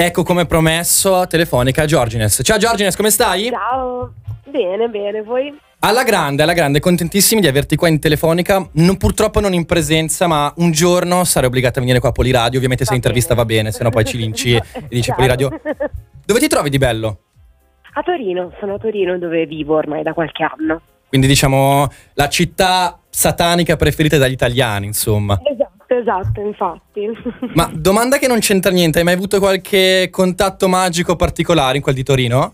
Ecco come promesso, telefonica Giorgines. Ciao Giorgines, come stai? Ciao, bene, bene, voi? Alla grande, alla grande, contentissimi di averti qua in telefonica. Non, purtroppo non in presenza, ma un giorno sarei obbligata a venire qua a Poliradio. Ovviamente se Va l'intervista bene. va bene, se no poi ci linci e, e dici Chiaro. Poliradio. Dove ti trovi di bello? A Torino, sono a Torino dove vivo ormai da qualche anno. Quindi diciamo la città satanica preferita dagli italiani, insomma. Esatto, esatto, infatti. Ma domanda che non c'entra niente, hai mai avuto qualche contatto magico particolare in quel di Torino?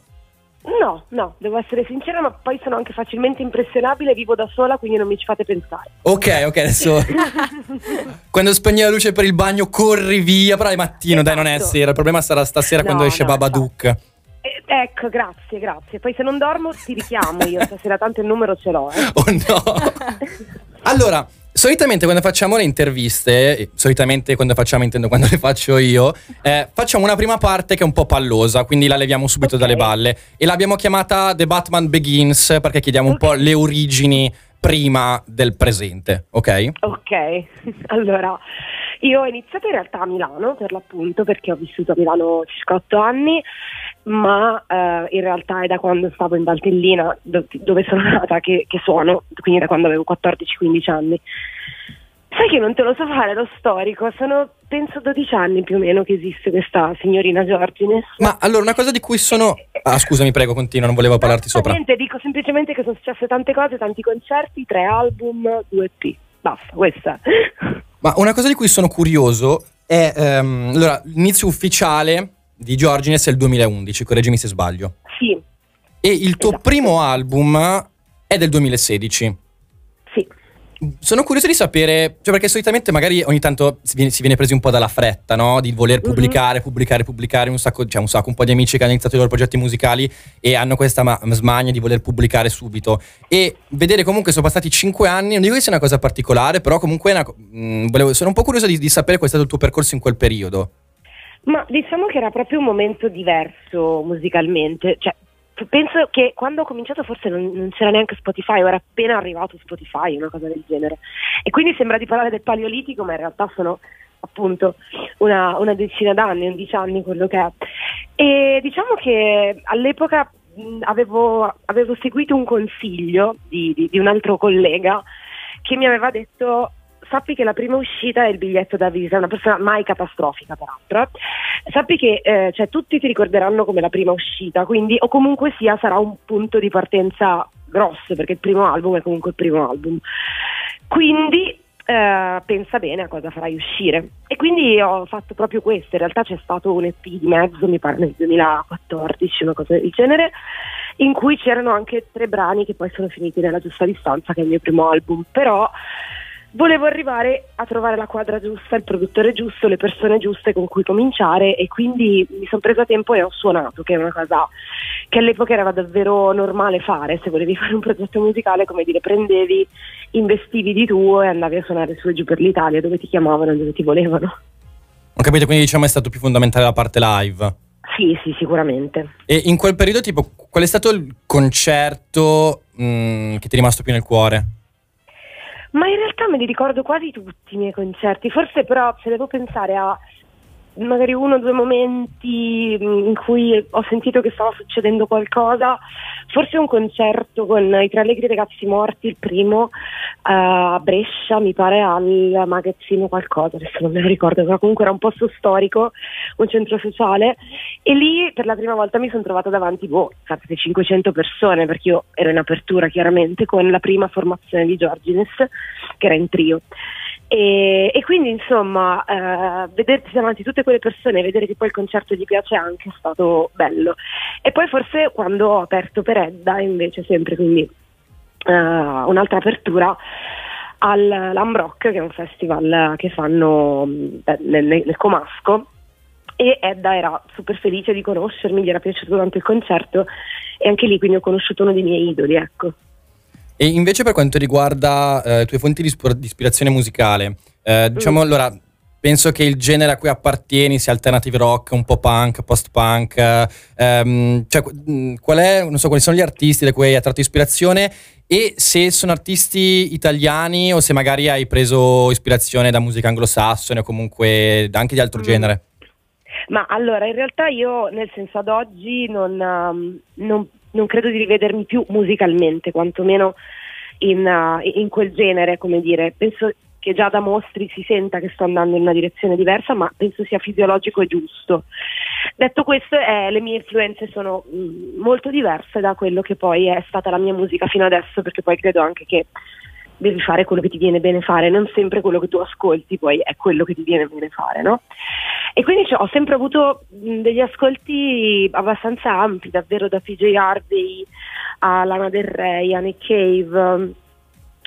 No, no, devo essere sincera, ma poi sono anche facilmente impressionabile, vivo da sola, quindi non mi ci fate pensare. Ok, ok, adesso quando spegni la luce per il bagno corri via, però è mattino, dai, non è Esatto. sera. Il problema sarà stasera No, quando esce no, Babadook. Eh, ecco, grazie, grazie. Poi se non dormo ti richiamo io, stasera tanto il numero ce l'ho. Eh. Oh no! allora, solitamente quando facciamo le interviste, solitamente quando facciamo intendo quando le faccio io, eh, facciamo una prima parte che è un po' pallosa, quindi la leviamo subito Ok. dalle balle. E l'abbiamo chiamata The Batman Begins perché chiediamo un po' le origini prima del presente, ok? Ok, allora io ho iniziato in realtà a Milano per l'appunto perché ho vissuto a Milano circa otto anni, ma eh, in realtà è da quando stavo in Valtellina do- dove sono nata che, che suono, quindi da quando avevo 14-15 anni. Sai che non te lo so fare lo storico, sono penso 12 anni più o meno che esiste questa signorina Giorgines. Ma allora, una cosa di cui sono... Ah, scusami, prego, continua, non volevo parlarti sopra. Niente, dico semplicemente che sono successe tante cose, tanti concerti, tre album, due EP. Basta, questa. Ma una cosa di cui sono curioso è... ehm, allora, l'inizio ufficiale di Giorgines è il 2011, correggimi se sbaglio. Sì, E il tuo Esatto. primo album è del 2016. sì. Sono curioso di sapere, cioè perché solitamente magari ogni tanto si viene, si viene presi un po' dalla fretta, no? Di voler Mhm. pubblicare, pubblicare, pubblicare un sacco, cioè un sacco, un po' di amici che hanno iniziato i loro progetti musicali e hanno questa ma- smania di voler pubblicare subito. E vedere comunque sono passati cinque anni, non dico che sia una cosa particolare, però comunque una mh, volevo- sono un po' curioso di, di sapere qual è stato il tuo percorso in quel periodo. Ma diciamo che era proprio un momento diverso musicalmente. Cioè, penso che quando ho cominciato forse non, non c'era neanche Spotify, era appena arrivato Spotify, una cosa del genere. E quindi sembra di parlare del paleolitico, ma in realtà sono appunto una, una decina d'anni, 11 anni quello che è. E diciamo che all'epoca mh, avevo, avevo seguito un consiglio di, di- di un altro collega che mi aveva detto sappi che la prima uscita è il biglietto da visita, una persona mai catastrofica peraltro, sappi che eh, cioè, tutti ti ricorderanno come la prima uscita, quindi o comunque sia sarà un punto di partenza grosso, perché il primo album è comunque il primo album. Quindi eh, pensa bene a cosa farai uscire. E quindi ho fatto proprio questo, in realtà c'è stato un EP di mezzo, mi pare nel 2014, una cosa del genere, in cui c'erano anche tre brani che poi sono finiti nella giusta distanza, che è il mio primo album, però volevo arrivare a trovare la quadra giusta, il produttore giusto, le persone giuste con cui cominciare e quindi mi sono presa tempo e ho suonato, che è una cosa che all'epoca era davvero normale fare, se volevi fare un progetto musicale, come dire, prendevi, investivi di tuo e andavi a suonare su e giù per l'Italia dove ti chiamavano e dove ti volevano. Ho capito, quindi diciamo è stato più fondamentale la parte live. Sì, sì, sicuramente. E in quel periodo, tipo, qual è stato il concerto mh, che ti è rimasto più nel cuore? Ma in realtà me li ricordo quasi tutti i miei concerti, forse però se devo pensare a magari uno o due momenti mh, in cui ho sentito che stava succedendo qualcosa, forse un concerto con i tre allegri ragazzi morti, il primo eh, a Brescia, mi pare al magazzino qualcosa, adesso non me lo ricordo, però comunque era un posto storico, un centro sociale e lì per la prima volta mi sono trovata davanti, boh, sapete, 500 persone, perché io ero in apertura chiaramente con la prima formazione di Giorgines, che era in trio. E, e quindi insomma eh, vederti davanti tutte quelle persone e vedere che poi il concerto gli piace anche è stato bello. E poi forse quando ho aperto per Edda invece sempre quindi eh, un'altra apertura al Lambrock che è un festival che fanno mh, nel, nel Comasco. E Edda era super felice di conoscermi, gli era piaciuto tanto il concerto. E anche lì quindi ho conosciuto uno dei miei idoli, ecco. E invece per quanto riguarda eh, le tue fonti di, ispir- di ispirazione musicale, eh, diciamo Mm. allora, penso che il genere a cui appartieni sia alternative rock, un po' punk, post-punk, eh, ehm, cioè mh, qual è, non so, quali sono gli artisti da cui hai attratto ispirazione e se sono artisti italiani o se magari hai preso ispirazione da musica anglosassone o comunque anche di altro Mm. genere. Ma allora, in realtà io, nel senso ad oggi, non, um, non, non credo di rivedermi più musicalmente, quantomeno in, uh, in quel genere, come dire. Penso che già da mostri si senta che sto andando in una direzione diversa, ma penso sia fisiologico e giusto. Detto questo, eh, le mie influenze sono mh, mm, molto diverse da quello che poi è stata la mia musica fino adesso, perché poi credo anche che devi fare quello che ti viene bene fare, non sempre quello che tu ascolti poi è quello che ti viene bene fare, no? E quindi cioè, ho sempre avuto degli ascolti abbastanza ampi, davvero da PJ Harvey a Lana Del Rey, a Nick Cave,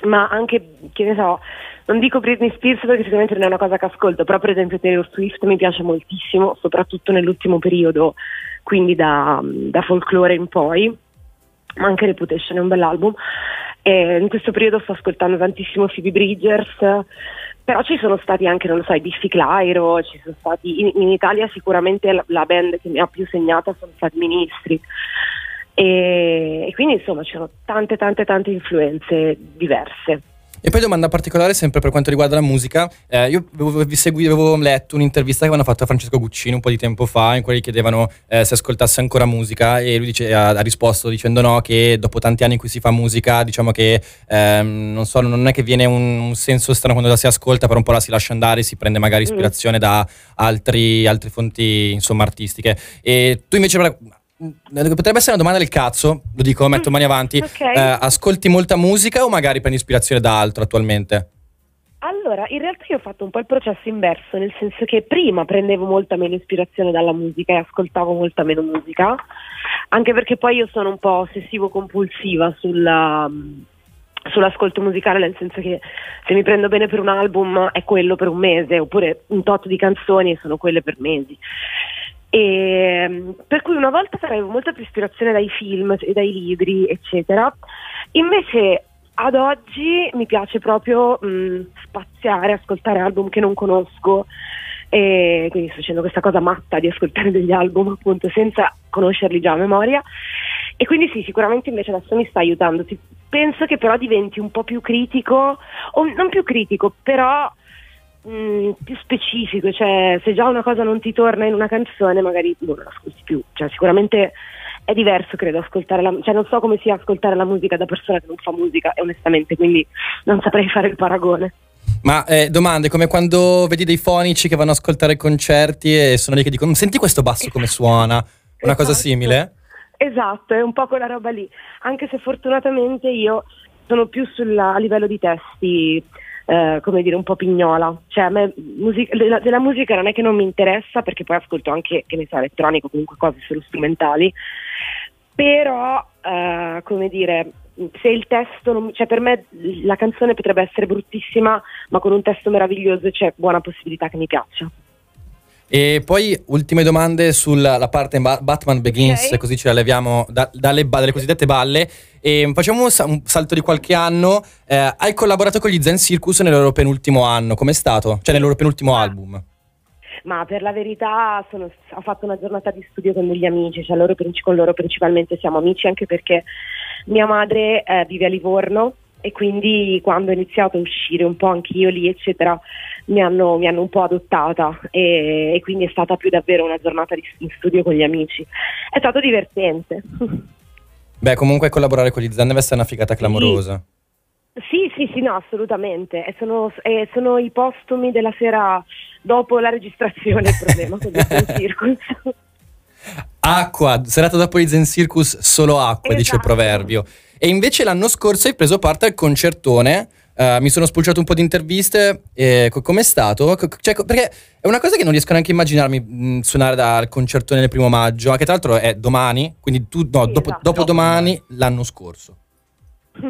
ma anche, che ne so, non dico Britney Spears perché sicuramente non è una cosa che ascolto, però per esempio Taylor Swift mi piace moltissimo, soprattutto nell'ultimo periodo, quindi da, da folklore in poi, ma anche Reputation è un bell'album. E in questo periodo sto ascoltando tantissimo Phoebe Bridgers, però ci sono stati anche, non lo so, i Diffie Clyro, ci sono stati, in, in Italia sicuramente la, la, band che mi ha più segnata sono stati Ministri. E, e quindi insomma ci sono tante tante tante influenze diverse. E poi domanda particolare sempre per quanto riguarda la musica, eh, io avevo, vi seguivo, avevo letto un'intervista che avevano fatto a Francesco Guccini un po' di tempo fa in cui gli chiedevano eh, se ascoltasse ancora musica e lui dice, ha, ha, risposto dicendo no che dopo tanti anni in cui si fa musica diciamo che ehm, non, so, non è che viene un, un, senso strano quando la si ascolta però un po' la si lascia andare, si prende magari mm. ispirazione mm. da altri, altre fonti insomma artistiche e tu invece potrebbe essere una domanda del cazzo, lo dico, metto mani avanti. Okay. Eh, ascolti molta musica o magari prendi ispirazione da altro attualmente? Allora, in realtà io ho fatto un po' il processo inverso, nel senso che prima prendevo molta meno ispirazione dalla musica e ascoltavo molta meno musica, anche perché poi io sono un po' ossessivo-compulsiva sulla, sull'ascolto musicale, nel senso che se mi prendo bene per un album è quello per un mese, oppure un tot di canzoni sono quelle per mesi. E, ehm, per cui una volta avevo molta più ispirazione dai film e dai libri, eccetera. Invece ad oggi mi piace proprio mh, spaziare, ascoltare album che non conosco. E quindi sto facendo questa cosa matta di ascoltare degli album appunto senza conoscerli già a memoria. E quindi sì, sicuramente invece adesso mi sta aiutando. Penso che però diventi un po' più critico, o non più critico, però Mm, più specifico, cioè se già una cosa non ti torna in una canzone magari non la ascolti più, cioè sicuramente è diverso credo ascoltare la cioè non so come sia ascoltare la musica da persona che non fa musica onestamente quindi non saprei fare il paragone. Ma eh, domande come quando vedi dei fonici che vanno a ascoltare concerti e sono lì che dicono senti questo basso come suona, una esatto. cosa simile? Esatto, è un po' quella roba lì, anche se fortunatamente io sono più sulla, a livello di testi eh, come dire, un po' pignola. Cioè, a me musica, della, della, musica non è che non mi interessa, perché poi ascolto anche, che ne so, elettronico, comunque cose solo strumentali, però, eh, come dire, se il testo, non, cioè per me la canzone potrebbe essere bruttissima, ma con un testo meraviglioso c'è buona possibilità che mi piaccia. E poi ultime domande sulla parte Batman Begins, okay. così ce la leviamo da, dalle, dalle, cosiddette balle. E facciamo un, un salto di qualche anno. Eh, hai collaborato con gli Zen Circus nel loro penultimo anno, com'è stato? Cioè nel loro penultimo ah. album? Ma per la verità sono, ho fatto una giornata di studio con degli amici, cioè loro, con loro principalmente siamo amici anche perché mia madre eh, vive a Livorno e quindi quando ho iniziato a uscire un po' anch'io lì eccetera mi hanno, mi hanno un po' adottata e, e, quindi è stata più davvero una giornata di, in studio con gli amici. È stato divertente. Beh, comunque collaborare con gli Zen deve essere una figata clamorosa. Sì, sì, sì, no, assolutamente. E sono, e sono i postumi della sera dopo la registrazione il problema con il Circus. Acqua, serata dopo gli Zen Circus, solo acqua, esatto. dice il esatto. proverbio. E invece l'anno scorso hai preso parte al concertone Uh, mi sono spulciato un po' di interviste. E com'è stato? Cioè, perché è una cosa che non riesco neanche a immaginarmi mh, suonare dal concertone nel primo maggio, che tra l'altro è domani, quindi tu, no, sì, dopo, esatto. dopo domani l'anno scorso.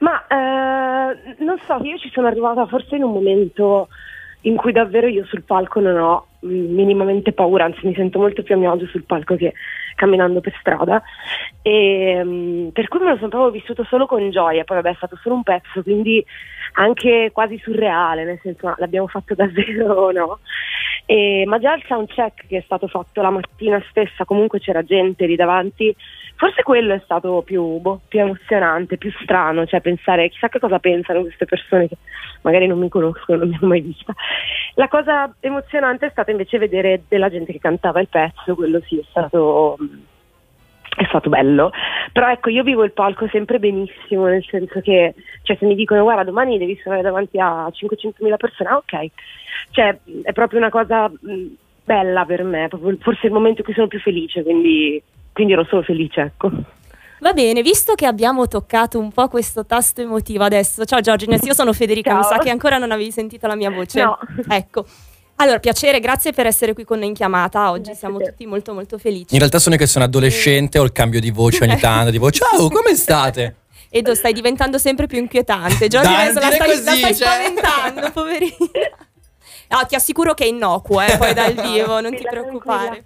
Ma eh, non so, io ci sono arrivata forse in un momento in cui davvero io sul palco non ho minimamente paura, anzi mi sento molto più a mio agio sul palco che camminando per strada e um, per cui me lo sono proprio vissuto solo con gioia, poi vabbè è stato solo un pezzo, quindi anche quasi surreale, nel senso ma l'abbiamo fatto davvero no? E, ma già il soundcheck che è stato fatto la mattina stessa, comunque c'era gente lì davanti, forse quello è stato più, boh, più emozionante, più strano, cioè pensare chissà che cosa pensano queste persone che magari non mi conoscono, non mi hanno mai vista. La cosa emozionante è stata invece vedere della gente che cantava il pezzo, quello sì è stato è stato bello, però ecco io vivo il palco sempre benissimo, nel senso che cioè, se mi dicono guarda domani devi suonare davanti a 500.000 persone, ah, ok, cioè è proprio una cosa mh, bella per me, forse il momento in cui sono più felice, quindi, quindi ero solo felice, ecco. Va bene, visto che abbiamo toccato un po' questo tasto emotivo adesso, ciao Giorgines, io sono Federica, Ciao. mi sa che ancora non avevi sentito la mia voce. No. Ecco. Allora, piacere, grazie per essere qui con noi in chiamata. Oggi grazie siamo tutti molto molto felici. In realtà sono io che sono adolescente, ho il cambio di voce ogni tanto, tipo ciao, come state? Edo, stai diventando sempre più inquietante. Giorgio adesso la stai, così, la stai cioè... spaventando, poverino. No, ti assicuro che è innocuo, eh, poi dal vivo, non ti preoccupare.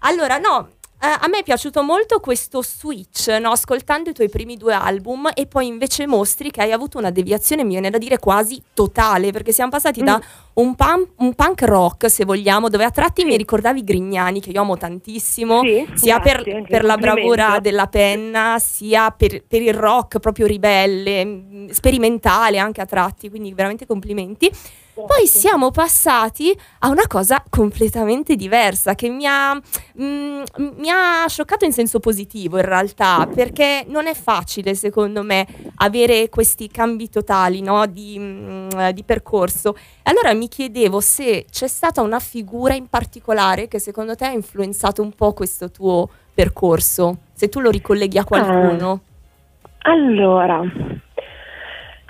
Allora, no, a me è piaciuto molto questo switch, no? ascoltando i tuoi primi due album e poi invece mostri che hai avuto una deviazione, mi viene da dire quasi totale, perché siamo passati mm. da un, punk, un punk rock, se vogliamo, dove a tratti sì. mi ricordavi Grignani, che io amo tantissimo, sì, sia per, per la bravura della penna, sia per, per, il rock proprio ribelle, mm, sperimentale anche a tratti, quindi veramente complimenti. Poi siamo passati a una cosa completamente diversa che mi ha, mm, mi ha, scioccato in senso positivo in realtà, perché non è facile secondo me avere questi cambi totali no, di, mm, di, percorso. Allora mi chiedevo se c'è stata una figura in particolare che secondo te ha influenzato un po' questo tuo percorso, se tu lo ricolleghi a qualcuno. Allora,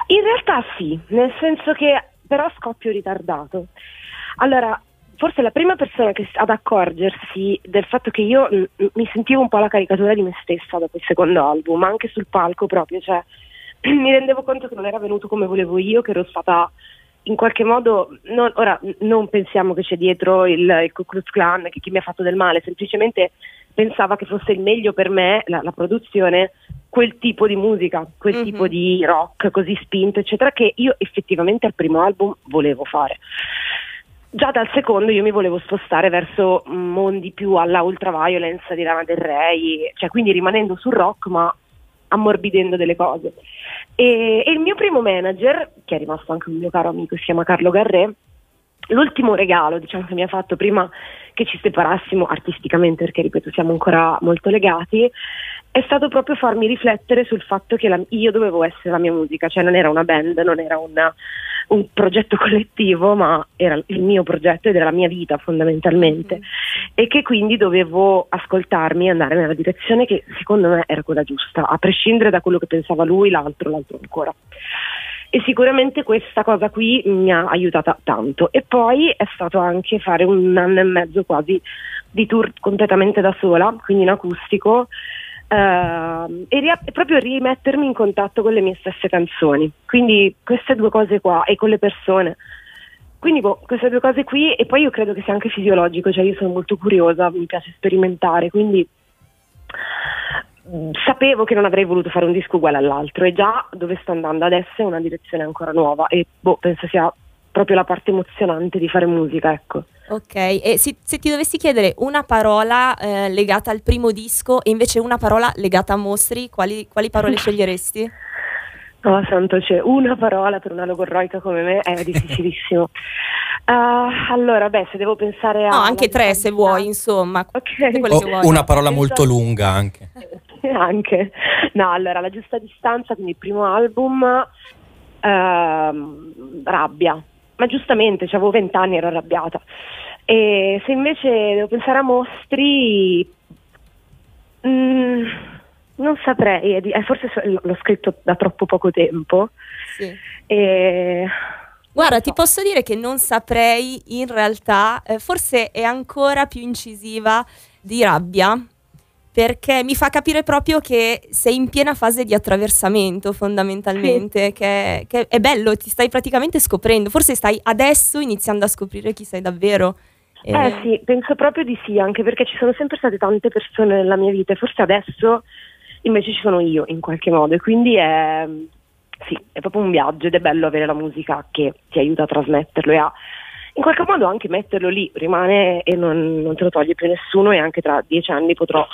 in realtà sì, nel senso che però scoppio ritardato. Allora, forse la prima persona che, ad accorgersi del fatto che io m- mi sentivo un po' la caricatura di me stessa dopo il secondo album, anche sul palco proprio, cioè mi rendevo conto che non era venuto come volevo io, che ero stata in qualche modo, non, ora non pensiamo che c'è dietro il, il Ku Klux Klan, che chi mi ha fatto del male, semplicemente pensava che fosse il meglio per me, la, la produzione, quel tipo di musica, quel mm-hmm. tipo di rock così spinto, eccetera, che io effettivamente al primo album volevo fare. Già dal secondo io mi volevo spostare verso mondi più alla ultraviolence di Lana Del Rey, cioè quindi rimanendo sul rock ma ammorbidendo delle cose. E, e il mio primo manager, che è rimasto anche un mio caro amico, si chiama Carlo Garré, l'ultimo regalo diciamo, che mi ha fatto prima che ci separassimo artisticamente, perché ripeto siamo ancora molto legati, è stato proprio farmi riflettere sul fatto che la, io dovevo essere la mia musica, cioè non era una band, non era una, un progetto collettivo, ma era il mio progetto ed era la mia vita fondamentalmente, mm-hmm. e che quindi dovevo ascoltarmi e andare nella direzione che secondo me era quella giusta, a prescindere da quello che pensava lui, l'altro, l'altro ancora e sicuramente questa cosa qui mi ha aiutata tanto e poi è stato anche fare un anno e mezzo quasi di tour completamente da sola, quindi in acustico Uh, e ria- proprio rimettermi in contatto con le mie stesse canzoni. Quindi queste due cose qua e con le persone. Quindi boh, queste due cose qui e poi io credo che sia anche fisiologico, cioè io sono molto curiosa, mi piace sperimentare, quindi sapevo che non avrei voluto fare un disco uguale all'altro e già dove sto andando adesso è una direzione ancora nuova e boh, penso sia proprio la parte emozionante di fare musica, ecco. Ok, e se, se ti dovessi chiedere una parola eh, legata al primo disco e invece una parola legata a mostri, quali, quali parole sceglieresti? No, santo, c'è una parola per una logorroica come me è difficilissimo. Uh, allora, beh, se devo pensare a. No, anche tre se vuoi, insomma. Okay. O una parola molto lunga anche. anche. No, allora, la giusta distanza, quindi il primo album, uh, rabbia. Ma giustamente, cioè, avevo vent'anni, ero arrabbiata. E se invece devo pensare a mostri, mh, mm, non saprei, eh, forse l'ho scritto da troppo poco tempo. Sì. E... Guarda, ti posso dire che non saprei in realtà, eh, forse è ancora più incisiva di rabbia, perché mi fa capire proprio che sei in piena fase di attraversamento fondamentalmente, sì. che, che, è bello, ti stai praticamente scoprendo, forse stai adesso iniziando a scoprire chi sei davvero. Eh, eh sì, penso proprio di sì, anche perché ci sono sempre state tante persone nella mia vita e forse adesso invece ci sono io in qualche modo e quindi è, sì, è proprio un viaggio ed è bello avere la musica che ti aiuta a trasmetterlo e a in qualche modo anche metterlo lì rimane e non, non te lo toglie più nessuno e anche tra dieci anni potrò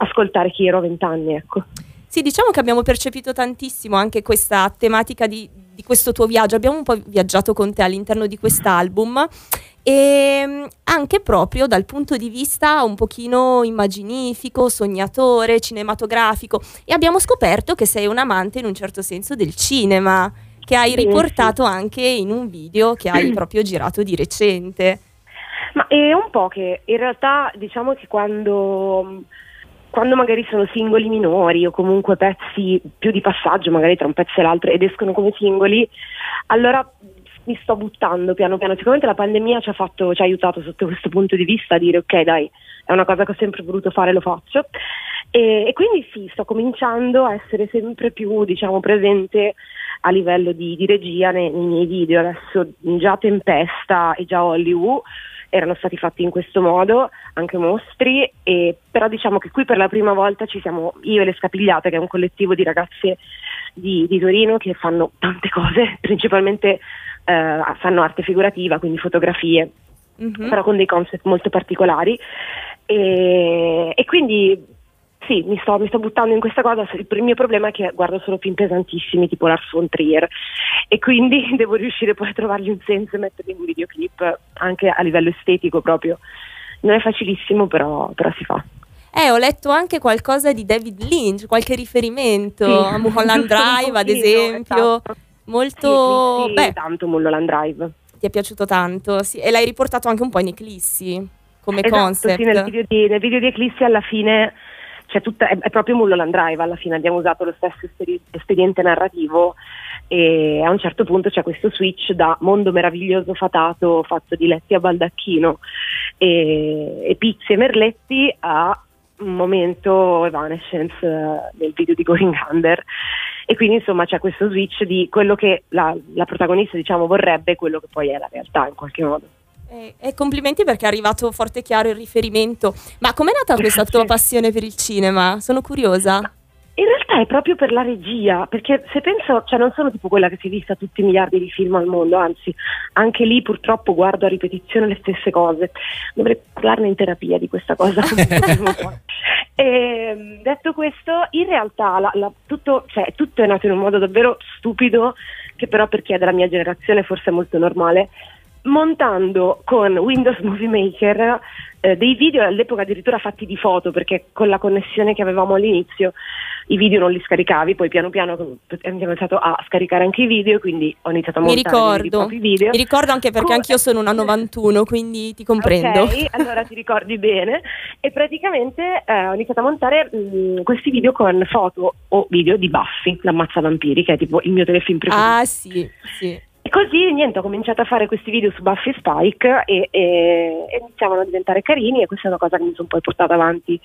ascoltare chi ero a vent'anni, ecco. Sì, diciamo che abbiamo percepito tantissimo anche questa tematica di, di questo tuo viaggio. Abbiamo un po' viaggiato con te all'interno di quest'album e mm, anche proprio dal punto di vista un pochino immaginifico, sognatore, cinematografico e abbiamo scoperto che sei un amante in un certo senso del cinema che hai riportato anche in un video che hai proprio girato di recente. Ma è un po' che in realtà diciamo che quando quando magari sono singoli minori o comunque pezzi più di passaggio, magari tra un pezzo e l'altro, ed escono come singoli, allora mi sto buttando piano piano. Sicuramente la pandemia ci ha, fatto, ci ha aiutato sotto questo punto di vista a dire ok dai, è una cosa che ho sempre voluto fare, lo faccio. E, e quindi sì, sto cominciando a essere sempre più diciamo, presente a livello di, di regia nei, nei miei video. Adesso già Tempesta e già Hollywood erano stati fatti in questo modo, anche mostri, e, però diciamo che qui per la prima volta ci siamo io e le Scapigliate, che è un collettivo di ragazze di, di Torino che fanno tante cose, principalmente eh, fanno arte figurativa, quindi fotografie, mm-hmm. però con dei concept molto particolari. E, e quindi sì, mi sto, mi sto, buttando in questa cosa. Il mio problema è che guardo solo film pesantissimi, tipo Lars von Trier, e quindi devo riuscire poi a trovargli un senso e metterli in un videoclip anche a livello estetico proprio. Non è facilissimo, però, però si fa. Eh, ho letto anche qualcosa di David Lynch, qualche riferimento sì. a Mulholland Drive, ad esempio. Esatto. Molto... Sì, sì, Beh, tanto Mulholland Drive. Ti è piaciuto tanto, sì. E l'hai riportato anche un po' in Eclissi, come esatto, concept. Sì, nel video, di, nel video di Eclissi alla fine tutta, è, è, proprio Mulholland Drive alla fine, abbiamo usato lo stesso espediente narrativo e a un certo punto c'è questo switch da mondo meraviglioso fatato fatto di letti a baldacchino e, e pizzi e merletti a un momento Evanescence nel video di Going Under e quindi insomma c'è questo switch di quello che la, la protagonista diciamo vorrebbe e quello che poi è la realtà in qualche modo. E, e, complimenti perché è arrivato forte e chiaro il riferimento. Ma com'è nata questa tua passione per il cinema? Sono curiosa. In realtà è proprio per la regia, perché se penso, cioè non sono tipo quella che si è vista tutti i miliardi di film al mondo, anzi, anche lì purtroppo guardo a ripetizione le stesse cose. Dovrei parlarne in terapia di questa cosa. e, ehm, detto questo, in realtà la, la, tutto, cioè, tutto è nato in un modo davvero stupido, che però per chi è della mia generazione forse è molto normale montando con Windows Movie Maker eh, dei video all'epoca addirittura fatti di foto perché con la connessione che avevamo all'inizio i video non li scaricavi, poi piano piano abbiamo iniziato a scaricare anche i video, quindi ho iniziato a montare i propri video. Mi ricordo anche perché Come... anch'io sono una 91, quindi ti comprendo. Ok, allora ti ricordi bene. E praticamente eh, ho iniziato a montare mh, mm, questi video con foto o video di Buffy, l'ammazza vampiri, che è tipo il mio telefilm preferito. Ah sì, sì. Così niente, ho cominciato a fare questi video su Buffy Spike e, e, e iniziavano a diventare carini e questa è una cosa che mi sono poi portata avanti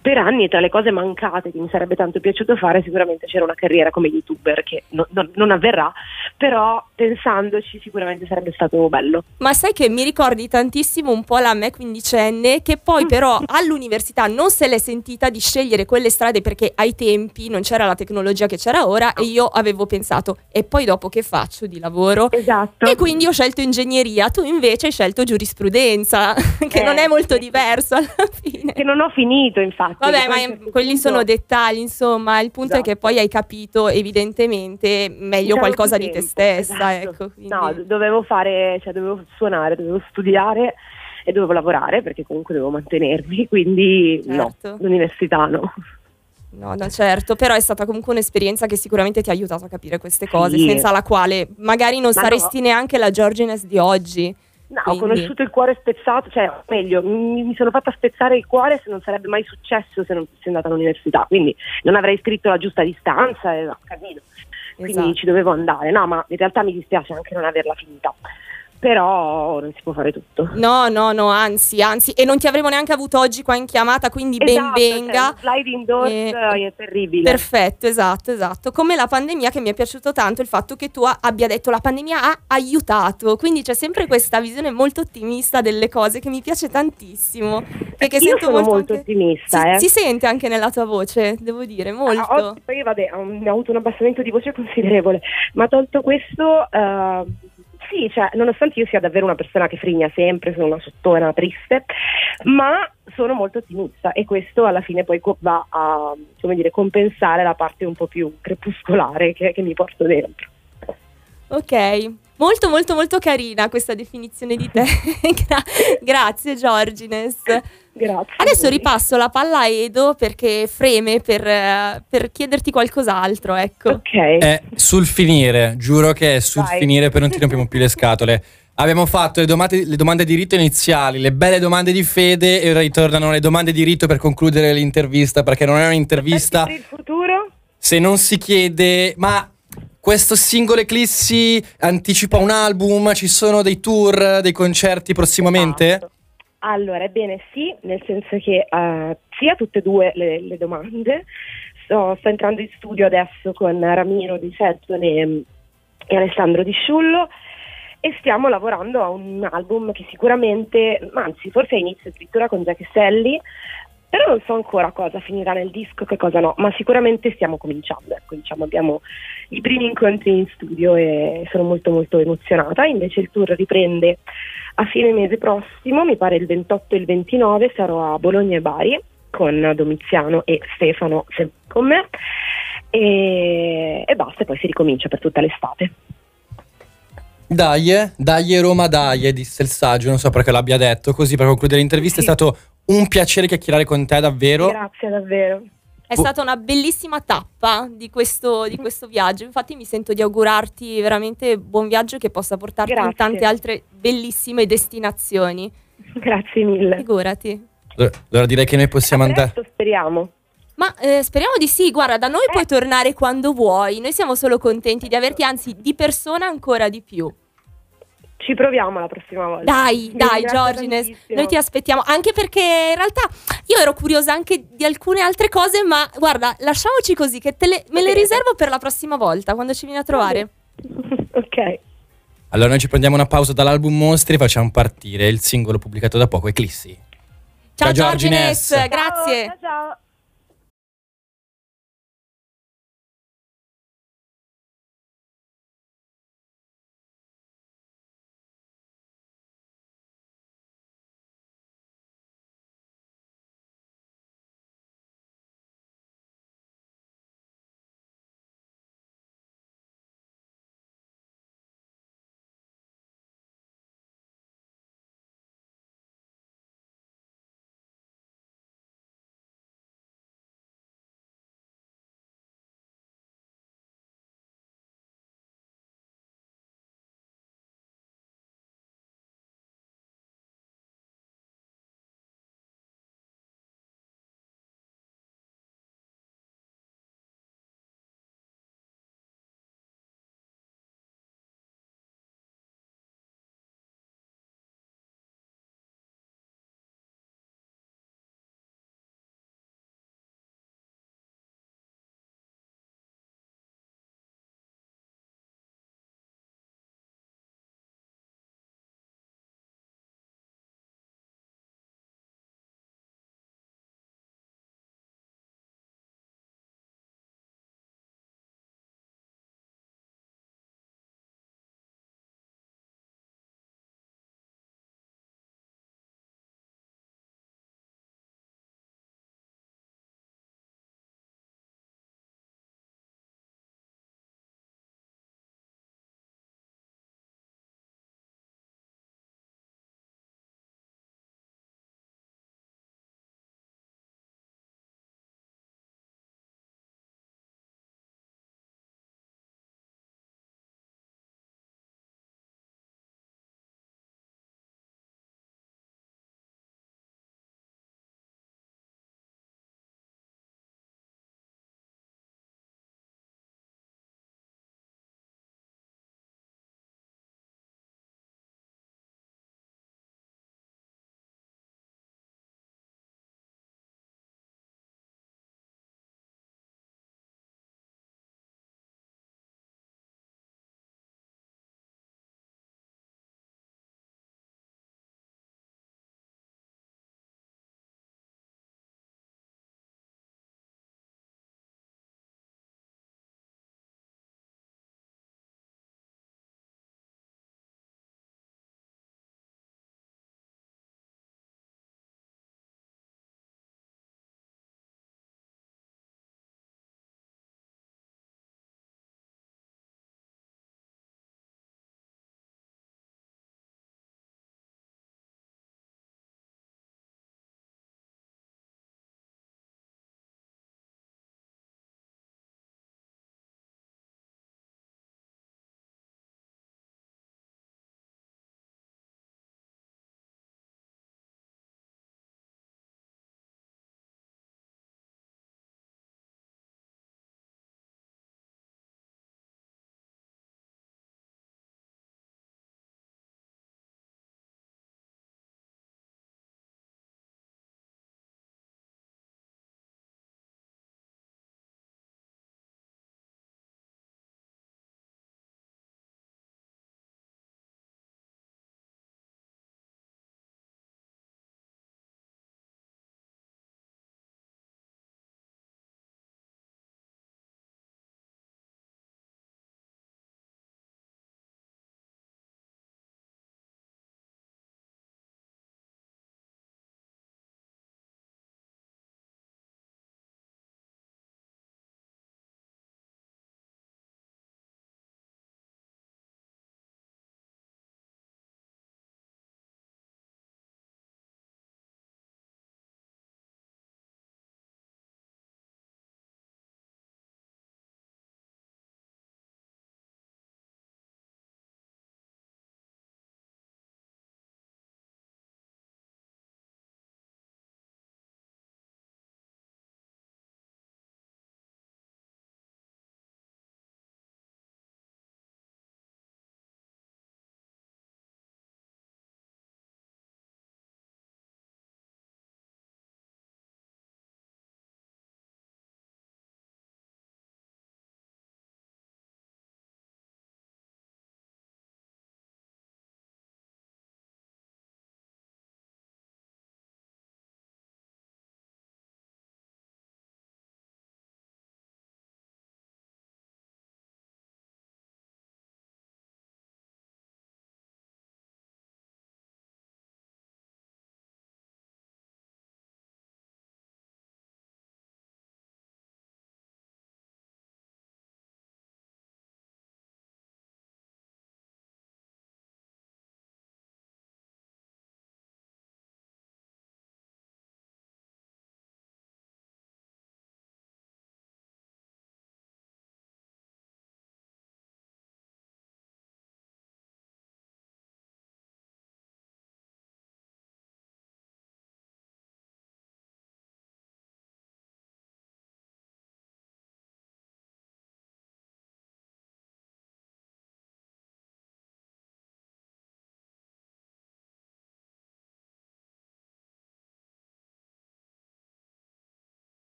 per anni e tra le cose mancate che mi sarebbe tanto piaciuto fare sicuramente c'era una carriera come youtuber che no, no, non avverrà, però pensandoci sicuramente sarebbe stato bello. Ma sai che mi ricordi tantissimo un po' la me quindicenne che poi mm. però all'università non se l'è sentita di scegliere quelle strade perché ai tempi non c'era la tecnologia che c'era ora e io avevo pensato e poi dopo che faccio di lavoro? Esatto. E quindi ho scelto ingegneria, tu invece hai scelto giurisprudenza che eh, non è molto diverso alla fine. Che non ho finito infatti. Vabbè, ma quelli punto... sono dettagli, insomma, il punto esatto. è che poi hai capito evidentemente meglio diciamo qualcosa di te stessa. Esatto. Ecco, no, dovevo fare, cioè dovevo suonare, dovevo studiare e dovevo lavorare perché comunque dovevo mantenermi, quindi certo. no, l'università no. No, no, certo, però è stata comunque un'esperienza che sicuramente ti ha aiutato a capire queste cose, sì. senza la quale magari non Ma saresti no. neanche la Georgines di oggi. No, Quindi... ho conosciuto il cuore spezzato, cioè meglio, mi, mi, sono fatta spezzare il cuore se non sarebbe mai successo se non fossi andata all'università, quindi non avrei scritto la giusta distanza e no, casino. Quindi esatto. ci dovevo andare, no, ma in realtà mi dispiace anche non averla finita però non si può fare tutto. No, no, no, anzi, anzi, e non ti avremo neanche avuto oggi qua in chiamata, quindi esatto, ben venga. Cioè, slide indoors eh, è terribile. Perfetto, esatto, esatto. Come la pandemia che mi è piaciuto tanto il fatto che tu abbia detto la pandemia ha aiutato, quindi c'è sempre questa visione molto ottimista delle cose che mi piace tantissimo. Che Io sento sono molto, molto anche... ottimista. Si, eh. si, sente anche nella tua voce, devo dire, molto. Ah, oggi, poi vabbè, ho avuto un abbassamento di voce considerevole, ma tolto questo... Uh sì, cioè, nonostante io sia davvero una persona che frigna sempre, sono una sottona triste, ma sono molto ottimista e questo alla fine poi va a dire, compensare la parte un po' più crepuscolare che, che mi porto dentro. Ok, molto molto molto carina questa definizione di te. Gra- grazie Giorgines. Grazie. Adesso ripasso la palla a Edo perché freme per, per chiederti qualcos'altro, ecco. Ok. È sul finire, giuro che è sul Vai. finire, poi non ti rompiamo più le scatole. Abbiamo fatto le domande, le domande di rito iniziali, le belle domande di fede e ora ritornano le domande di rito per concludere l'intervista, perché non è un'intervista Per il futuro? se non si chiede ma questo singolo Eclissi anticipa un album, ci sono dei tour, dei concerti prossimamente? Esatto. Allora, ebbene sì, nel senso che eh, sia tutte e due le, le domande. Sto, sto entrando in studio adesso con Ramiro di Settone e Alessandro di Sciullo e stiamo lavorando a un album che sicuramente, anzi forse inizio addirittura con Jack Selli, però non so ancora cosa finirà nel disco, che cosa no, ma sicuramente stiamo cominciando, ecco, diciamo, abbiamo i primi incontri in studio e sono molto molto emozionata, invece il tour riprende a fine mese prossimo, mi pare il 28 e il 29, sarò a Bologna e Bari con Domiziano e Stefano sempre con me e, e basta, e poi si ricomincia per tutta l'estate. Dai, eh, dai Roma, dai, disse il saggio, non so perché l'abbia detto, così per concludere l'intervista Sì. è stato un piacere chiacchierare con te davvero. Grazie davvero. È stata una bellissima tappa di questo, di questo viaggio. Infatti, mi sento di augurarti veramente buon viaggio che possa portarti in Grazie. tante altre bellissime destinazioni. Grazie mille. Figurati. Allora direi che noi possiamo A andare. speriamo. Ma eh, speriamo di sì. Guarda, da noi Eh. puoi tornare quando vuoi. Noi siamo solo contenti di averti, anzi, di persona ancora di più. Ci proviamo la prossima volta. Dai, Vi dai, Giorgines, tantissimo. noi ti aspettiamo. Anche perché in realtà io ero curiosa anche di alcune altre cose, ma guarda, lasciamoci così, che te le- me le riservo per la prossima volta, quando ci vieni a trovare. ok. Allora noi ci prendiamo una pausa dall'album Mostri e facciamo partire il singolo pubblicato da poco, Eclissi. Ciao, Ciao, Giorgines, Giorgines. grazie. Ciao, ciao.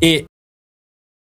E